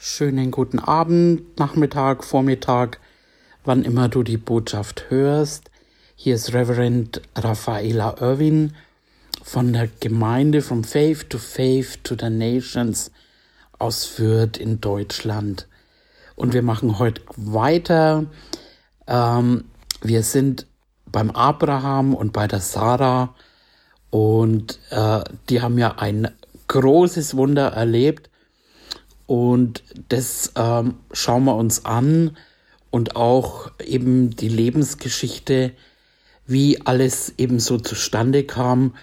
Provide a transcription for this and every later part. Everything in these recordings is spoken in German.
Schönen guten Abend, Nachmittag, Vormittag, wann immer du die Botschaft hörst. Hier ist Reverend Raffaela Irwin von der Gemeinde From Faith to Faith to the Nations aus Fürth in Deutschland. Und wir machen heute weiter. Ähm, wir sind beim Abraham und bei der Sarah und äh, die haben ja ein großes Wunder erlebt und das ähm, schauen wir uns an und auch eben die Lebensgeschichte, wie alles eben so zustande kam,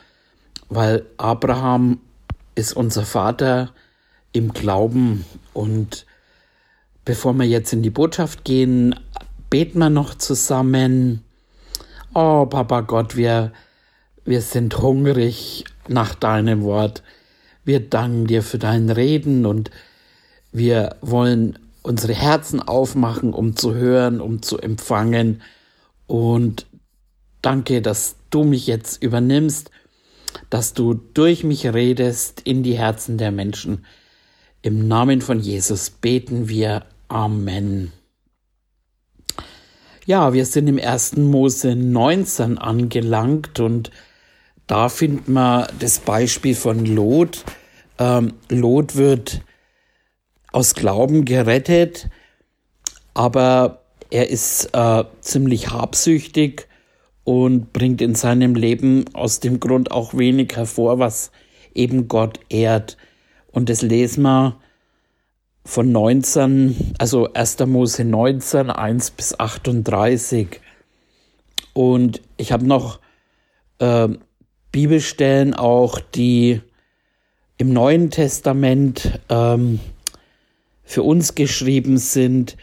weil Abraham ist unser Vater im Glauben und bevor wir jetzt in die Botschaft gehen, beten wir noch zusammen. Oh, Papa Gott, wir, wir sind hungrig nach deinem Wort. Wir danken dir für dein Reden und wir wollen unsere Herzen aufmachen, um zu hören, um zu empfangen. Und danke, dass du mich jetzt übernimmst, dass du durch mich redest in die Herzen der Menschen. Im Namen von Jesus beten wir. Amen. Ja, wir sind im 1. Mose 19 angelangt und da finden wir das Beispiel von Lot. Ähm, Lot wird aus Glauben gerettet, aber er ist äh, ziemlich habsüchtig und bringt in seinem Leben aus dem Grund auch wenig hervor, was eben Gott ehrt. Und das lesen wir von 19, also 1. Mose 19, 1 bis 38. Und ich habe noch äh, Bibelstellen auch, die im Neuen Testament ähm, für uns geschrieben sind.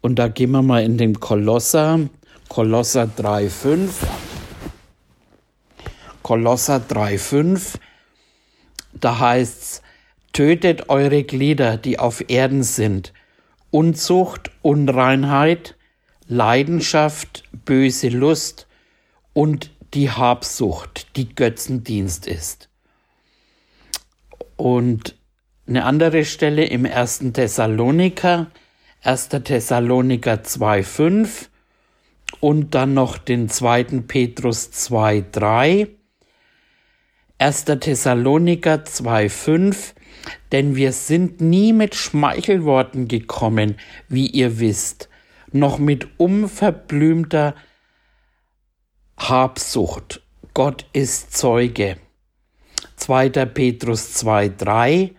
Und da gehen wir mal in den Kolosser, Kolosser 3,5. Kolosser 3,5. Da heißt es, tötet eure Glieder, die auf Erden sind. Unzucht, Unreinheit, Leidenschaft, böse Lust und die Habsucht, die Götzendienst ist. Und eine andere Stelle im 1. Thessaloniker, 1. Thessaloniker 2,5 und dann noch den 2. Petrus 2,3. 1. Thessaloniker 2,5 denn wir sind nie mit Schmeichelworten gekommen, wie ihr wisst, noch mit unverblümter Habsucht. Gott ist Zeuge. 2. Petrus 2,3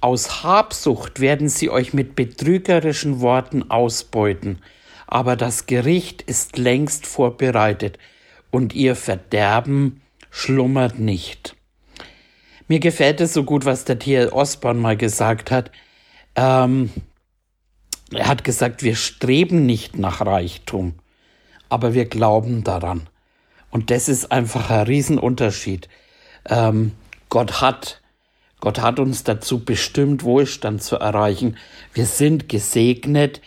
aus Habsucht werden sie euch mit betrügerischen Worten ausbeuten, aber das Gericht ist längst vorbereitet und ihr Verderben schlummert nicht. Mir gefällt es so gut, was der T.L. Osborne mal gesagt hat. Ähm, er hat gesagt, wir streben nicht nach Reichtum, aber wir glauben daran. Und das ist einfach ein Riesenunterschied. Ähm, Gott hat Gott hat uns dazu bestimmt, Wohlstand zu erreichen. Wir sind gesegnet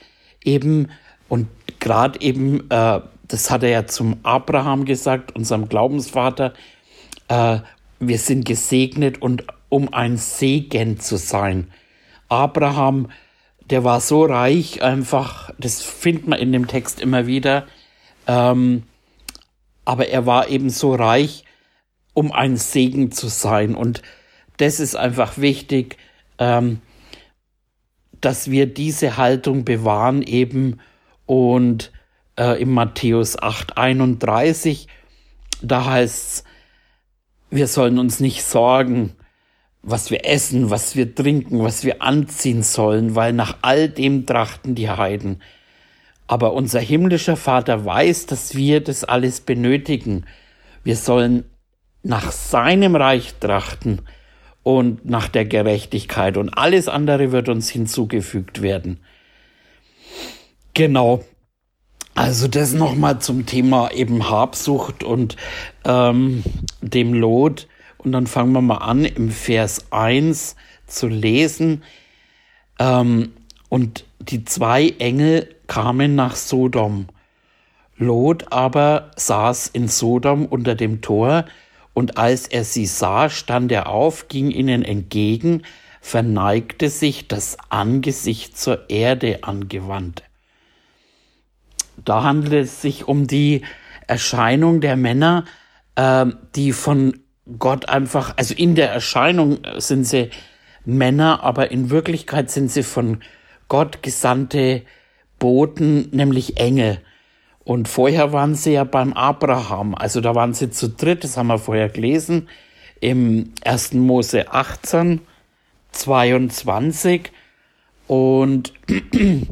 eben und gerade eben, äh, das hat er ja zum Abraham gesagt, unserem Glaubensvater, äh, wir sind gesegnet und um ein Segen zu sein. Abraham, der war so reich, einfach, das findet man in dem Text immer wieder, ähm, aber er war eben so reich, um ein Segen zu sein und das ist einfach wichtig, ähm, dass wir diese Haltung bewahren eben und äh, im Matthäus 8, 31, da heißt es, wir sollen uns nicht sorgen, was wir essen, was wir trinken, was wir anziehen sollen, weil nach all dem trachten die Heiden. Aber unser himmlischer Vater weiß, dass wir das alles benötigen. Wir sollen nach seinem Reich trachten und nach der Gerechtigkeit und alles andere wird uns hinzugefügt werden. Genau. Also das nochmal zum Thema eben Habsucht und ähm, dem Lot. Und dann fangen wir mal an, im Vers 1 zu lesen. Ähm, und die zwei Engel kamen nach Sodom. Lot aber saß in Sodom unter dem Tor und als er sie sah, stand er auf, ging ihnen entgegen, verneigte sich das Angesicht zur Erde angewandt. Da handelt es sich um die Erscheinung der Männer, äh, die von Gott einfach, also in der Erscheinung sind sie Männer, aber in Wirklichkeit sind sie von Gott gesandte Boten, nämlich Engel. Und vorher waren sie ja beim Abraham, also da waren sie zu dritt, das haben wir vorher gelesen, im 1. Mose 18, 22 und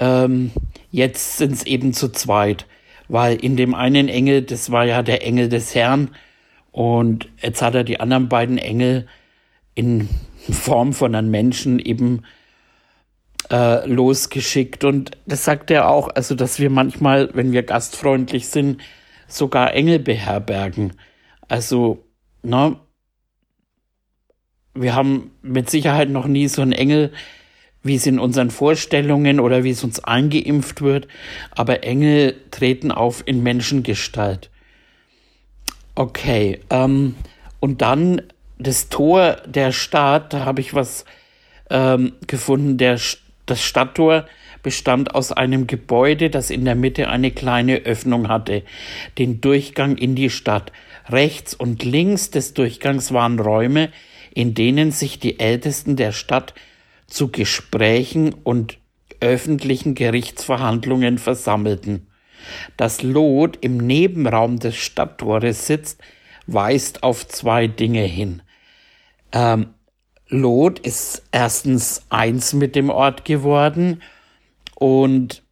ähm, jetzt sind es eben zu zweit, weil in dem einen Engel, das war ja der Engel des Herrn und jetzt hat er die anderen beiden Engel in Form von einem Menschen eben äh, losgeschickt. Und das sagt er auch, also dass wir manchmal, wenn wir gastfreundlich sind, sogar Engel beherbergen. Also, ne, wir haben mit Sicherheit noch nie so einen Engel, wie es in unseren Vorstellungen oder wie es uns eingeimpft wird, aber Engel treten auf in Menschengestalt. Okay, ähm, und dann das Tor der Stadt, da habe ich was ähm, gefunden. Der, das Stadttor bestand aus einem Gebäude, das in der Mitte eine kleine Öffnung hatte, den Durchgang in die Stadt. Rechts und links des Durchgangs waren Räume, in denen sich die Ältesten der Stadt zu Gesprächen und öffentlichen Gerichtsverhandlungen versammelten. Das Lot im Nebenraum des Stadttores sitzt, weist auf zwei Dinge hin. Ähm, Lot ist erstens eins mit dem Ort geworden und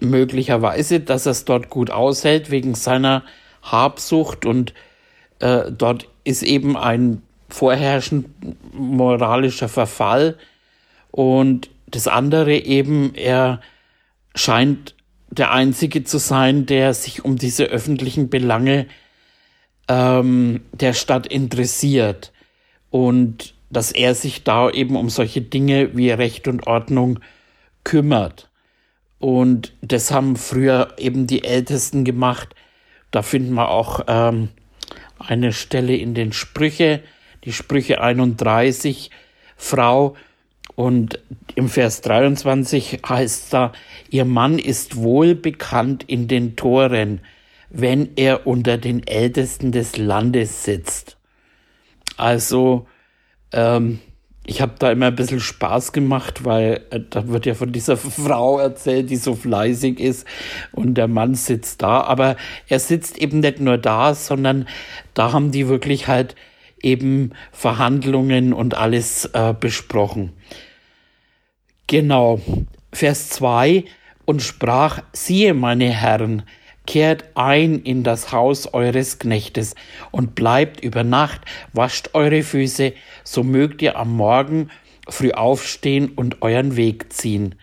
möglicherweise, dass er es dort gut aushält wegen seiner Habsucht und äh, dort ist eben ein vorherrschend moralischer Verfall und das andere eben, er scheint der Einzige zu sein, der sich um diese öffentlichen Belange ähm, der Stadt interessiert und dass er sich da eben um solche Dinge wie Recht und Ordnung kümmert. Und das haben früher eben die Ältesten gemacht. Da finden wir auch ähm, eine Stelle in den Sprüche, die Sprüche 31, Frau und im Vers 23 heißt da, ihr Mann ist wohl bekannt in den Toren, wenn er unter den Ältesten des Landes sitzt. Also, ähm, ich habe da immer ein bisschen Spaß gemacht, weil äh, da wird ja von dieser Frau erzählt, die so fleißig ist und der Mann sitzt da. Aber er sitzt eben nicht nur da, sondern da haben die wirklich halt eben Verhandlungen und alles äh, besprochen. Genau, Vers 2 und sprach, siehe meine Herren, kehrt ein in das Haus eures Knechtes und bleibt über Nacht, wascht eure Füße, so mögt ihr am Morgen früh aufstehen und euren Weg ziehen.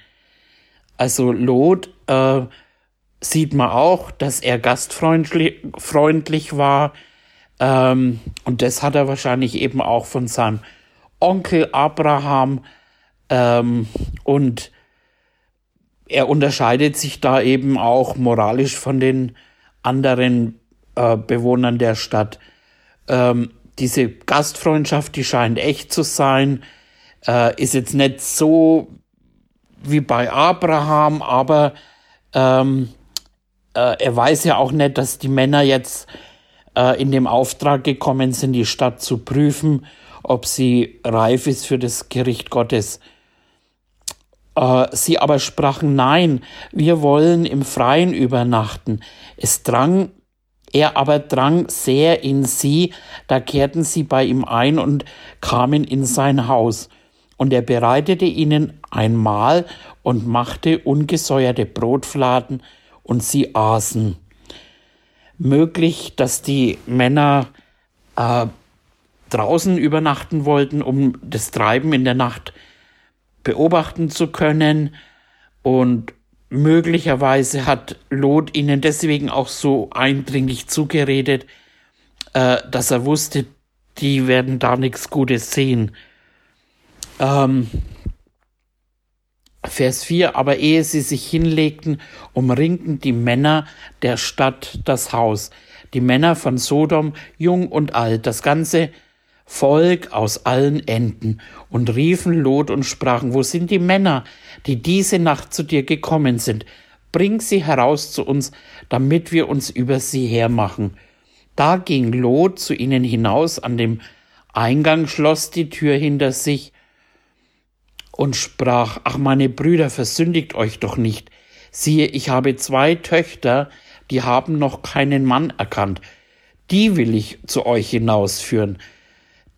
Also Lot äh, sieht man auch, dass er gastfreundlich freundlich war ähm, und das hat er wahrscheinlich eben auch von seinem Onkel Abraham ähm, und er unterscheidet sich da eben auch moralisch von den anderen äh, Bewohnern der Stadt. Ähm, diese Gastfreundschaft, die scheint echt zu sein, äh, ist jetzt nicht so wie bei Abraham, aber ähm, äh, er weiß ja auch nicht, dass die Männer jetzt äh, in dem Auftrag gekommen sind, die Stadt zu prüfen, ob sie reif ist für das Gericht Gottes. Äh, sie aber sprachen, nein, wir wollen im Freien übernachten. Es drang, er aber drang sehr in sie, da kehrten sie bei ihm ein und kamen in sein Haus. Und er bereitete ihnen ein Mahl und machte ungesäuerte Brotfladen, und sie aßen. Möglich, dass die Männer äh, draußen übernachten wollten, um das Treiben in der Nacht beobachten zu können. Und möglicherweise hat Lot ihnen deswegen auch so eindringlich zugeredet, äh, dass er wusste, die werden da nichts Gutes sehen. Ähm, Vers 4, aber ehe sie sich hinlegten, umringten die Männer der Stadt das Haus, die Männer von Sodom, jung und alt, das ganze Volk aus allen Enden und riefen Lot und sprachen, wo sind die Männer, die diese Nacht zu dir gekommen sind? Bring sie heraus zu uns, damit wir uns über sie hermachen. Da ging Lot zu ihnen hinaus an dem Eingang, schloss die Tür hinter sich und sprach, ach meine Brüder, versündigt euch doch nicht. Siehe, ich habe zwei Töchter, die haben noch keinen Mann erkannt. Die will ich zu euch hinausführen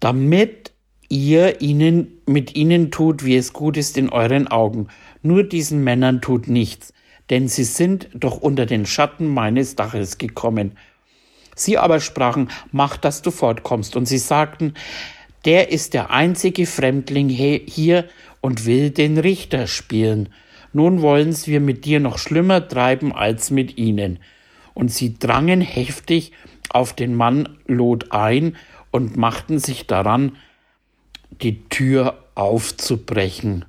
damit ihr ihnen mit ihnen tut, wie es gut ist in euren Augen. Nur diesen Männern tut nichts, denn sie sind doch unter den Schatten meines Daches gekommen. Sie aber sprachen, mach, dass du fortkommst. Und sie sagten, der ist der einzige Fremdling hier und will den Richter spielen. Nun wollen's wir mit dir noch schlimmer treiben als mit ihnen. Und sie drangen heftig auf den Mann Lot ein und machten sich daran, die Tür aufzubrechen.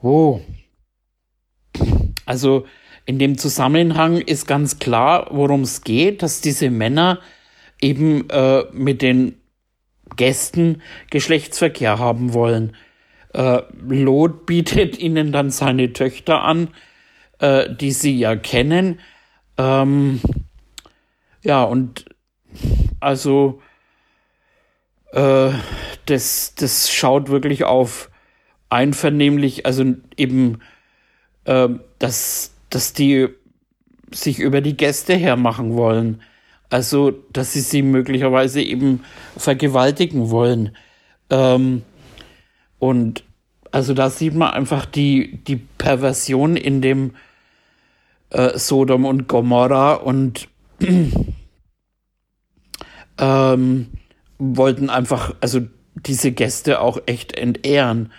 Oh. Also in dem Zusammenhang ist ganz klar, worum es geht, dass diese Männer eben äh, mit den Gästen Geschlechtsverkehr haben wollen. Äh, Lot bietet ihnen dann seine Töchter an, äh, die sie ja kennen. Ähm, ja, und also äh, das, das schaut wirklich auf einvernehmlich, also eben, äh, dass, dass die sich über die Gäste hermachen wollen. Also, dass sie sie möglicherweise eben vergewaltigen wollen. Ähm, und also da sieht man einfach die, die Perversion in dem äh, Sodom und Gomorra und ähm, wollten einfach, also diese Gäste auch echt entehren.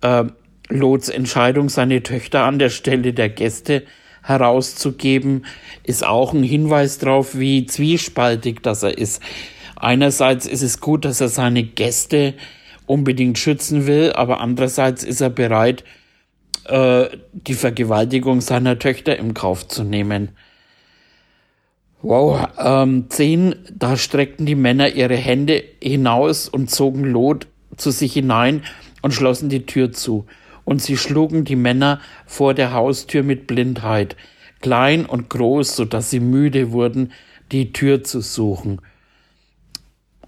Äh, Lots Entscheidung, seine Töchter an der Stelle der Gäste herauszugeben, ist auch ein Hinweis darauf, wie zwiespaltig das er ist. Einerseits ist es gut, dass er seine Gäste unbedingt schützen will, aber andererseits ist er bereit, äh, die Vergewaltigung seiner Töchter im Kauf zu nehmen. Wow, ähm, zehn, da streckten die Männer ihre Hände hinaus und zogen Lot zu sich hinein und schlossen die Tür zu. Und sie schlugen die Männer vor der Haustür mit Blindheit, klein und groß, so dass sie müde wurden, die Tür zu suchen.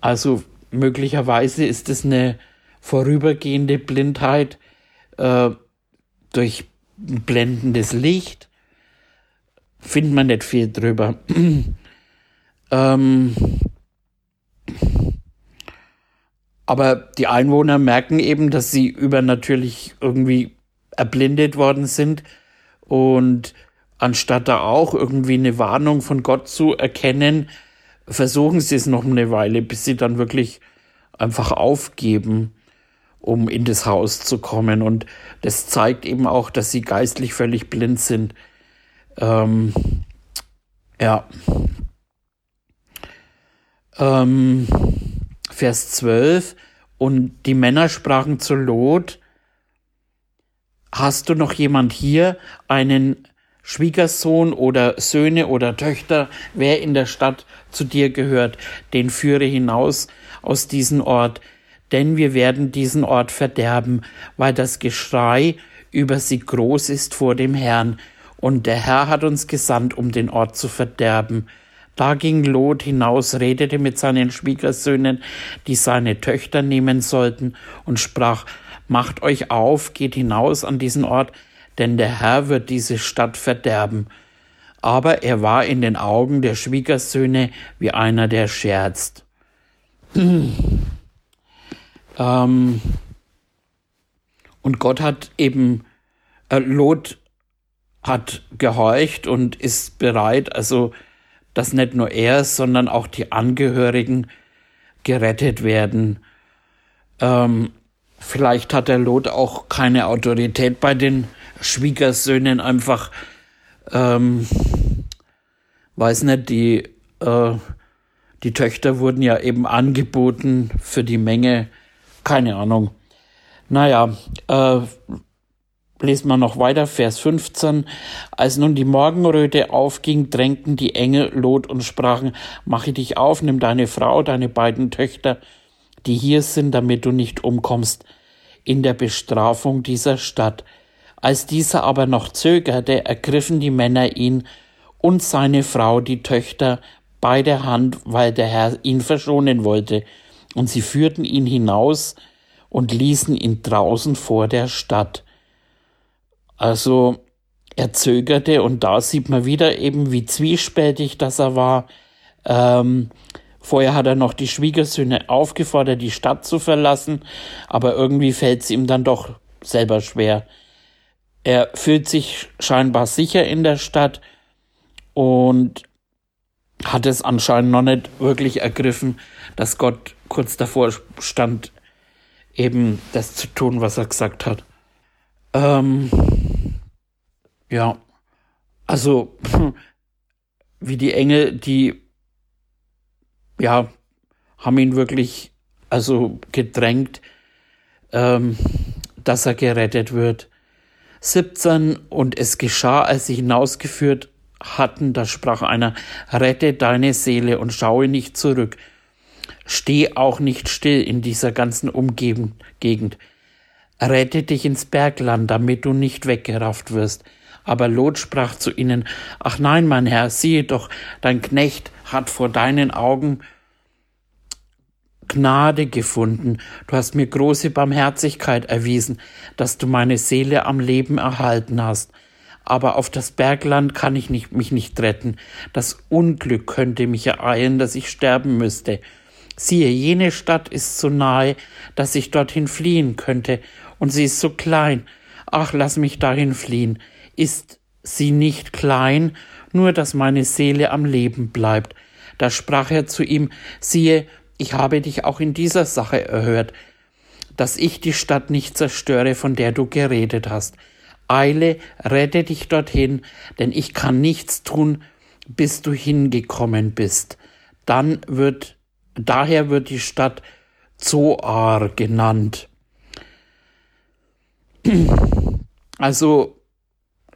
Also möglicherweise ist es eine vorübergehende Blindheit äh, durch blendendes Licht findet man nicht viel drüber. ähm, aber die Einwohner merken eben, dass sie übernatürlich irgendwie erblindet worden sind und anstatt da auch irgendwie eine Warnung von Gott zu erkennen, versuchen sie es noch eine Weile, bis sie dann wirklich einfach aufgeben, um in das Haus zu kommen. Und das zeigt eben auch, dass sie geistlich völlig blind sind. Ähm, ja. Ähm, Vers 12. Und die Männer sprachen zu Lot, hast du noch jemand hier, einen Schwiegersohn oder Söhne oder Töchter, wer in der Stadt zu dir gehört, den führe hinaus aus diesem Ort, denn wir werden diesen Ort verderben, weil das Geschrei über sie groß ist vor dem Herrn, und der Herr hat uns gesandt, um den Ort zu verderben. Da ging Lot hinaus, redete mit seinen Schwiegersöhnen, die seine Töchter nehmen sollten, und sprach, Macht euch auf, geht hinaus an diesen Ort, denn der Herr wird diese Stadt verderben. Aber er war in den Augen der Schwiegersöhne wie einer, der scherzt. ähm, und Gott hat eben äh, Lot hat gehorcht und ist bereit, also dass nicht nur er, sondern auch die Angehörigen gerettet werden. Ähm, vielleicht hat der Lot auch keine Autorität bei den Schwiegersöhnen, einfach, ähm, weiß nicht, die, äh, die Töchter wurden ja eben angeboten für die Menge, keine Ahnung. Naja, äh, lesen wir noch weiter, Vers 15. Als nun die Morgenröte aufging, drängten die Engel Lot und sprachen, mache dich auf, nimm deine Frau, deine beiden Töchter die hier sind, damit du nicht umkommst in der Bestrafung dieser Stadt. Als dieser aber noch zögerte, ergriffen die Männer ihn und seine Frau, die Töchter, bei der Hand, weil der Herr ihn verschonen wollte, und sie führten ihn hinaus und ließen ihn draußen vor der Stadt. Also er zögerte und da sieht man wieder eben, wie zwiespältig das er war. Ähm, vorher hat er noch die Schwiegersöhne aufgefordert, die Stadt zu verlassen, aber irgendwie fällt es ihm dann doch selber schwer. Er fühlt sich scheinbar sicher in der Stadt und hat es anscheinend noch nicht wirklich ergriffen, dass Gott kurz davor stand, eben das zu tun, was er gesagt hat. Ähm, ja, also wie die Engel, die ja haben ihn wirklich also gedrängt, ähm, dass er gerettet wird. 17 und es geschah, als sie hinausgeführt hatten, da sprach einer, rette deine Seele und schaue nicht zurück. Steh auch nicht still in dieser ganzen Umgebung, Gegend. Rette dich ins Bergland, damit du nicht weggerafft wirst. Aber Lot sprach zu ihnen, Ach nein, mein Herr, siehe doch, dein Knecht hat vor deinen Augen Gnade gefunden. Du hast mir große Barmherzigkeit erwiesen, dass du meine Seele am Leben erhalten hast aber auf das Bergland kann ich nicht, mich nicht retten. Das Unglück könnte mich ereilen, dass ich sterben müsste. Siehe, jene Stadt ist so nahe, dass ich dorthin fliehen könnte, und sie ist so klein. Ach, lass mich dahin fliehen. Ist sie nicht klein, nur dass meine Seele am Leben bleibt. Da sprach er zu ihm, siehe, ich habe dich auch in dieser Sache erhört, dass ich die Stadt nicht zerstöre, von der du geredet hast. Eile, rette dich dorthin, denn ich kann nichts tun, bis du hingekommen bist. Dann wird, daher wird die Stadt Zoar genannt. Also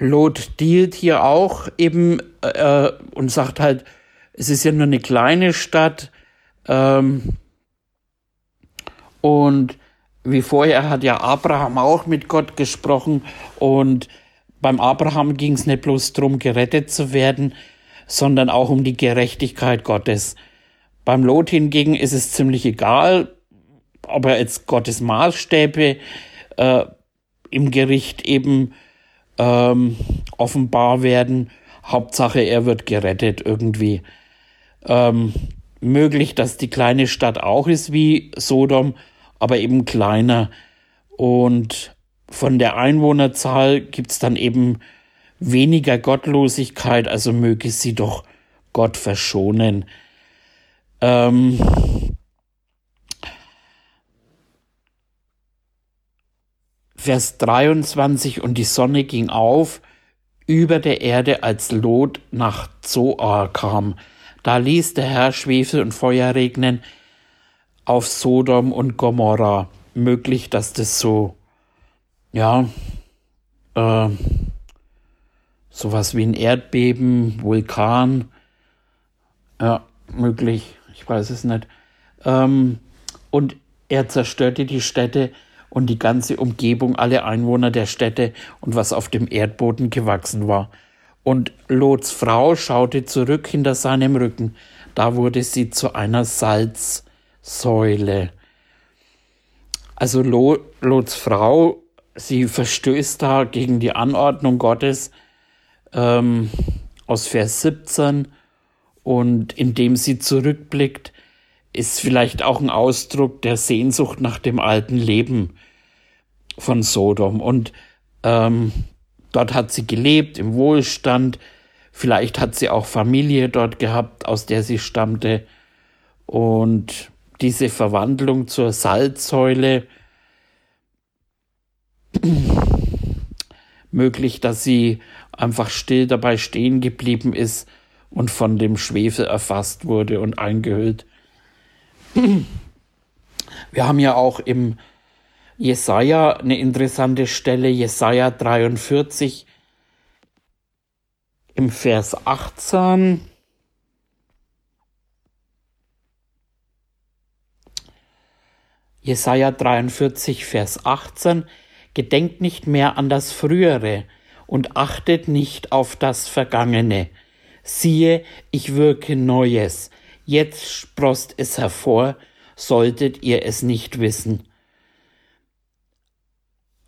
Lot dealt hier auch eben äh, und sagt halt, es ist ja nur eine kleine Stadt ähm, und wie vorher hat ja Abraham auch mit Gott gesprochen und beim Abraham ging es nicht bloß darum, gerettet zu werden, sondern auch um die Gerechtigkeit Gottes. Beim Lot hingegen ist es ziemlich egal, ob er jetzt Gottes Maßstäbe äh, im Gericht eben ähm, offenbar werden. Hauptsache, er wird gerettet irgendwie. Ähm, möglich, dass die kleine Stadt auch ist wie Sodom, aber eben kleiner. Und von der Einwohnerzahl gibt es dann eben weniger Gottlosigkeit, also möge sie doch Gott verschonen. Ähm Vers 23 und die Sonne ging auf über der Erde, als Lot nach Zoar kam. Da ließ der Herr Schwefel und Feuer regnen, auf Sodom und Gomorra möglich, dass das so, ja, äh, sowas wie ein Erdbeben, Vulkan, ja, möglich, ich weiß es nicht. Ähm, und er zerstörte die Städte und die ganze Umgebung, alle Einwohner der Städte und was auf dem Erdboden gewachsen war. Und Lots Frau schaute zurück hinter seinem Rücken, da wurde sie zu einer Salz, Säule. Also Lots Frau, sie verstößt da gegen die Anordnung Gottes ähm, aus Vers 17 und indem sie zurückblickt, ist vielleicht auch ein Ausdruck der Sehnsucht nach dem alten Leben von Sodom. Und ähm, dort hat sie gelebt im Wohlstand. Vielleicht hat sie auch Familie dort gehabt, aus der sie stammte. Und diese Verwandlung zur Salzsäule möglich, dass sie einfach still dabei stehen geblieben ist und von dem Schwefel erfasst wurde und eingehüllt. Wir haben ja auch im Jesaja eine interessante Stelle, Jesaja 43 im Vers 18. Jesaja 43, Vers 18, Gedenkt nicht mehr an das Frühere und achtet nicht auf das Vergangene. Siehe, ich wirke Neues. Jetzt sprost es hervor, solltet ihr es nicht wissen.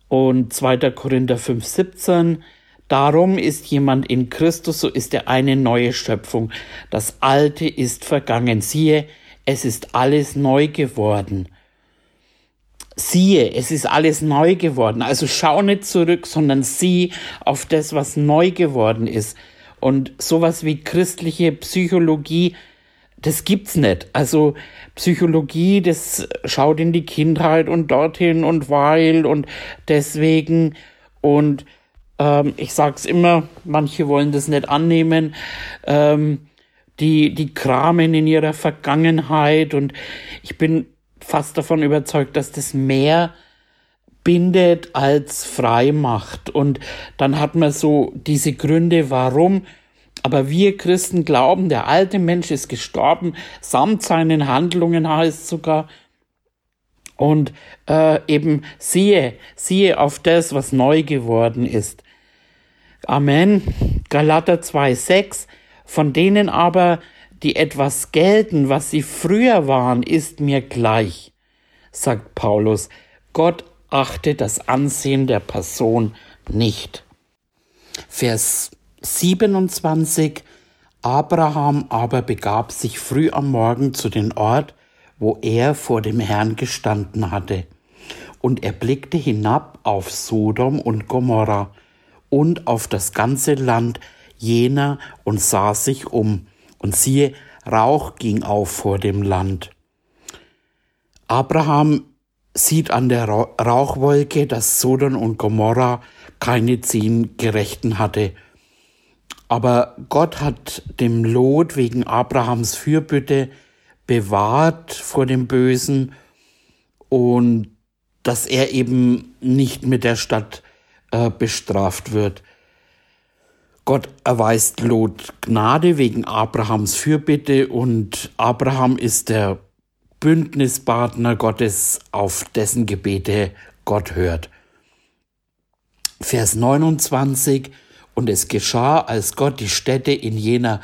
Und 2. Korinther 5, 17, Darum ist jemand in Christus, so ist er eine neue Schöpfung. Das Alte ist vergangen. Siehe, es ist alles neu geworden. Siehe, es ist alles neu geworden. Also schau nicht zurück, sondern sieh auf das, was neu geworden ist. Und sowas wie christliche Psychologie, das gibt's nicht. Also Psychologie, das schaut in die Kindheit und dorthin und weil und deswegen und ähm, ich sag's immer, manche wollen das nicht annehmen. Ähm, die, die kramen in ihrer Vergangenheit und ich bin fast davon überzeugt, dass das mehr bindet als frei macht. Und dann hat man so diese Gründe, warum. Aber wir Christen glauben, der alte Mensch ist gestorben, samt seinen Handlungen heißt sogar. Und äh, eben siehe, siehe auf das, was neu geworden ist. Amen. Galater 2,6. Von denen aber, die etwas gelten, was sie früher waren, ist mir gleich, sagt Paulus. Gott achte das Ansehen der Person nicht. Vers 27. Abraham aber begab sich früh am Morgen zu dem Ort, wo er vor dem Herrn gestanden hatte. Und er blickte hinab auf Sodom und Gomorrah und auf das ganze Land jener und sah sich um. Und siehe, Rauch ging auf vor dem Land. Abraham sieht an der Rauchwolke, dass Sodom und Gomorrah keine zehn Gerechten hatte. Aber Gott hat dem Lot wegen Abrahams Fürbitte bewahrt vor dem Bösen und dass er eben nicht mit der Stadt äh, bestraft wird. Gott erweist Lot Gnade wegen Abrahams Fürbitte und Abraham ist der Bündnispartner Gottes, auf dessen Gebete Gott hört. Vers 29 Und es geschah, als Gott die Städte in jener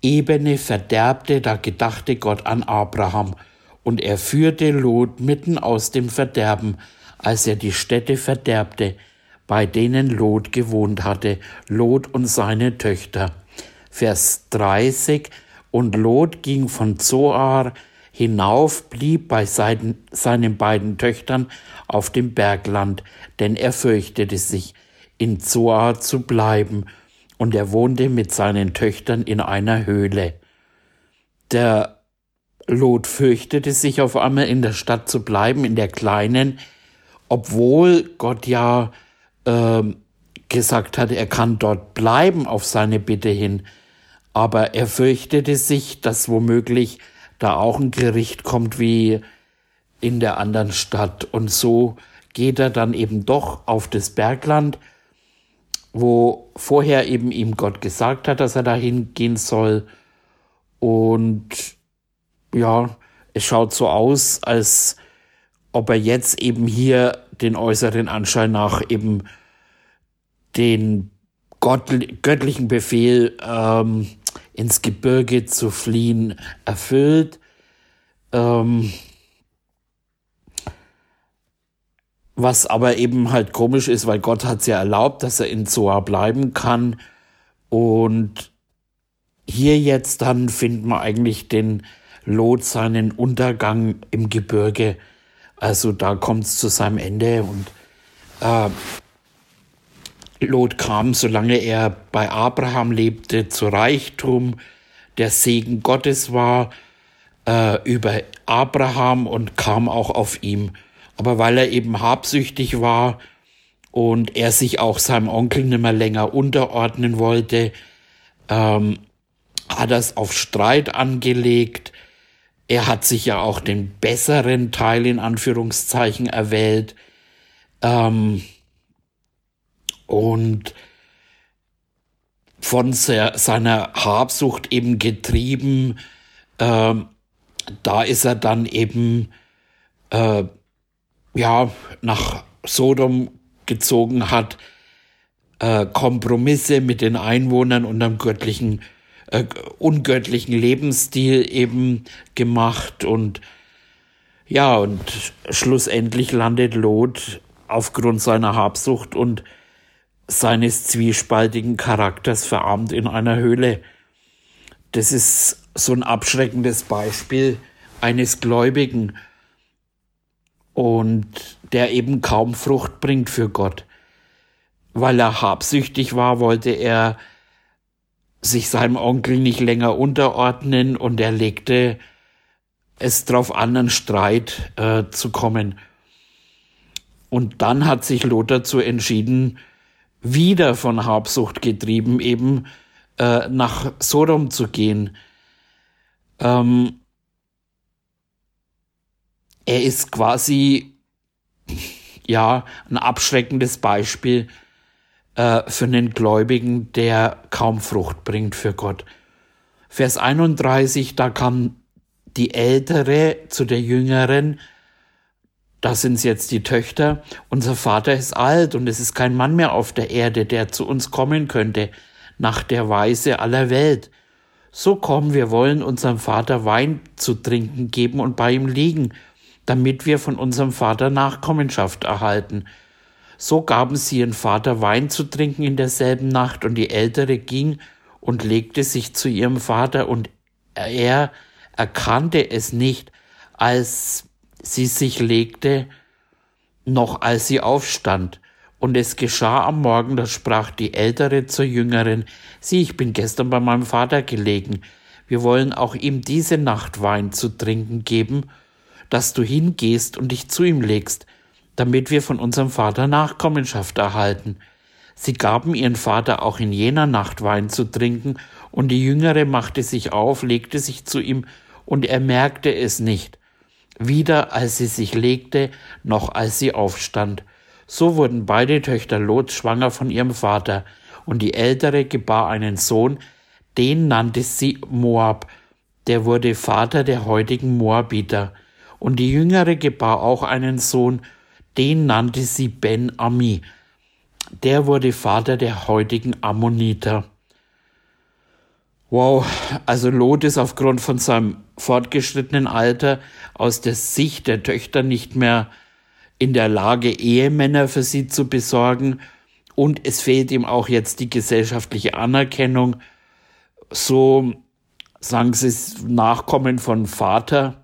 Ebene verderbte, da gedachte Gott an Abraham, und er führte Lot mitten aus dem Verderben, als er die Städte verderbte, bei denen Lot gewohnt hatte, Lot und seine Töchter. Vers 30 Und Lot ging von Zoar hinauf, blieb bei seinen, seinen beiden Töchtern auf dem Bergland, denn er fürchtete sich, in Zoar zu bleiben, und er wohnte mit seinen Töchtern in einer Höhle. Der Lot fürchtete sich auf einmal in der Stadt zu bleiben, in der kleinen, obwohl Gott ja äh, gesagt hat, er kann dort bleiben auf seine Bitte hin. Aber er fürchtete sich, dass womöglich da auch ein Gericht kommt wie in der anderen Stadt. Und so geht er dann eben doch auf das Bergland, wo vorher eben ihm Gott gesagt hat, dass er dahin gehen soll. Und ja, es schaut so aus, als ob er jetzt eben hier den äußeren Anschein nach eben den göttlichen Befehl ähm, ins Gebirge zu fliehen erfüllt. Ähm, was aber eben halt komisch ist, weil Gott hat es ja erlaubt, dass er in Zoar bleiben kann. Und hier jetzt dann finden wir eigentlich den Lot seinen Untergang im Gebirge also da kommt es zu seinem Ende und äh, Lot kam, solange er bei Abraham lebte, zu Reichtum. Der Segen Gottes war äh, über Abraham und kam auch auf ihm. Aber weil er eben habsüchtig war und er sich auch seinem Onkel nimmer länger unterordnen wollte, ähm, hat er es auf Streit angelegt er hat sich ja auch den besseren Teil in Anführungszeichen erwählt. Ähm, und von seiner Habsucht eben getrieben, äh, da ist er dann eben äh, ja, nach Sodom gezogen hat, äh, Kompromisse mit den Einwohnern und einem göttlichen, äh, ungöttlichen Lebensstil eben gemacht und ja, und schlussendlich landet Lot aufgrund seiner Habsucht und seines zwiespaltigen Charakters verarmt in einer Höhle. Das ist so ein abschreckendes Beispiel eines Gläubigen und der eben kaum Frucht bringt für Gott. Weil er habsüchtig war, wollte er sich seinem Onkel nicht länger unterordnen und er legte es darauf an, einen Streit äh, zu kommen. Und dann hat sich Lot dazu entschieden, wieder von Habsucht getrieben, eben äh, nach Sodom zu gehen. Ähm, er ist quasi ja ein abschreckendes Beispiel äh, für einen Gläubigen, der kaum Frucht bringt für Gott. Vers 31, da kam die Ältere zu der Jüngeren, da sind jetzt die Töchter, unser Vater ist alt und es ist kein Mann mehr auf der Erde, der zu uns kommen könnte, nach der Weise aller Welt. So komm, wir wollen unserem Vater Wein zu trinken geben und bei ihm liegen, damit wir von unserem Vater Nachkommenschaft erhalten. So gaben sie ihren Vater Wein zu trinken in derselben Nacht, und die Ältere ging und legte sich zu ihrem Vater, und er erkannte es nicht, als sie sich legte, noch als sie aufstand. Und es geschah am Morgen, da sprach die Ältere zur Jüngeren, sieh, ich bin gestern bei meinem Vater gelegen, wir wollen auch ihm diese Nacht Wein zu trinken geben, dass du hingehst und dich zu ihm legst, damit wir von unserem Vater Nachkommenschaft erhalten. Sie gaben ihren Vater auch in jener Nacht Wein zu trinken, und die Jüngere machte sich auf, legte sich zu ihm, und er merkte es nicht, weder als sie sich legte, noch als sie aufstand. So wurden beide Töchter Lots schwanger von ihrem Vater, und die ältere gebar einen Sohn, den nannte sie Moab, der wurde Vater der heutigen Moabiter. Und die jüngere gebar auch einen Sohn, den nannte sie Ben Ami. Der wurde Vater der heutigen Ammoniter. Wow, also Lot ist aufgrund von seinem fortgeschrittenen Alter aus der Sicht der Töchter nicht mehr in der Lage, Ehemänner für sie zu besorgen. Und es fehlt ihm auch jetzt die gesellschaftliche Anerkennung. So sagen sie Nachkommen von Vater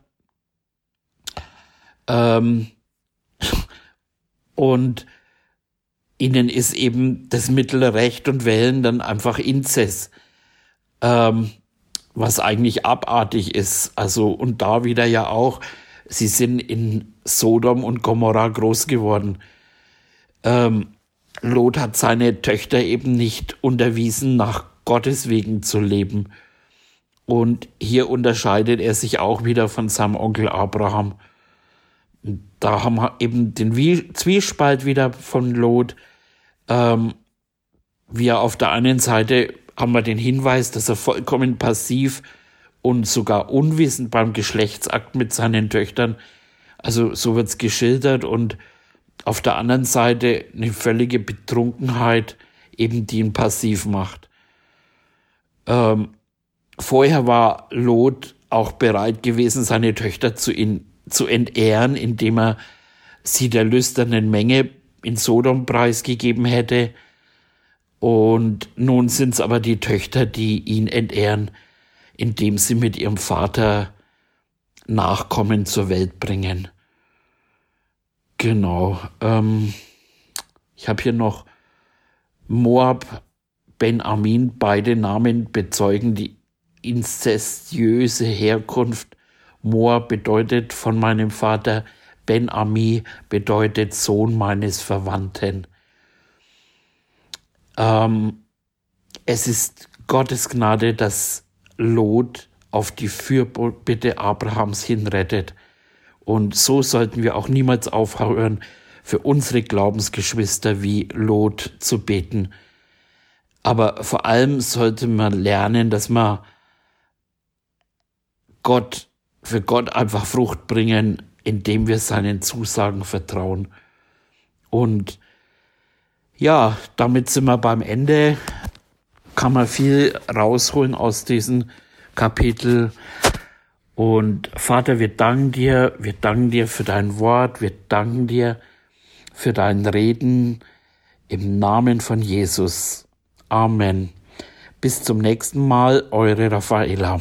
ähm, und ihnen ist eben das Mittel Recht und Wellen dann einfach Inzest, ähm, was eigentlich abartig ist. Also, und da wieder ja auch, sie sind in Sodom und Gomorra groß geworden. Ähm, Lot hat seine Töchter eben nicht unterwiesen, nach Gottes wegen zu leben. Und hier unterscheidet er sich auch wieder von seinem Onkel Abraham da haben wir eben den Zwiespalt wieder von Lot. Ähm, wir auf der einen Seite haben wir den Hinweis, dass er vollkommen passiv und sogar unwissend beim Geschlechtsakt mit seinen Töchtern, also so wird's geschildert und auf der anderen Seite eine völlige Betrunkenheit, eben die ihn passiv macht. Ähm, vorher war Lot auch bereit gewesen, seine Töchter zu, in, zu entehren, indem er sie der lüsternen Menge in Sodom preisgegeben hätte. Und nun sind es aber die Töchter, die ihn entehren, indem sie mit ihrem Vater Nachkommen zur Welt bringen. Genau. Ähm, ich habe hier noch Moab, Ben Amin, beide Namen bezeugen die inzestiöse Herkunft Moab bedeutet von meinem Vater, Ben Ami bedeutet Sohn meines Verwandten. Ähm, es ist Gottes Gnade, dass Lot auf die Fürbitte Abrahams hinrettet. Und so sollten wir auch niemals aufhören, für unsere Glaubensgeschwister wie Lot zu beten. Aber vor allem sollte man lernen, dass man Gott für Gott einfach Frucht bringen, indem wir seinen Zusagen vertrauen. Und ja, damit sind wir beim Ende. Kann man viel rausholen aus diesem Kapitel. Und Vater, wir danken dir, wir danken dir für dein Wort, wir danken dir für dein Reden im Namen von Jesus. Amen. Bis zum nächsten Mal, eure Raffaella.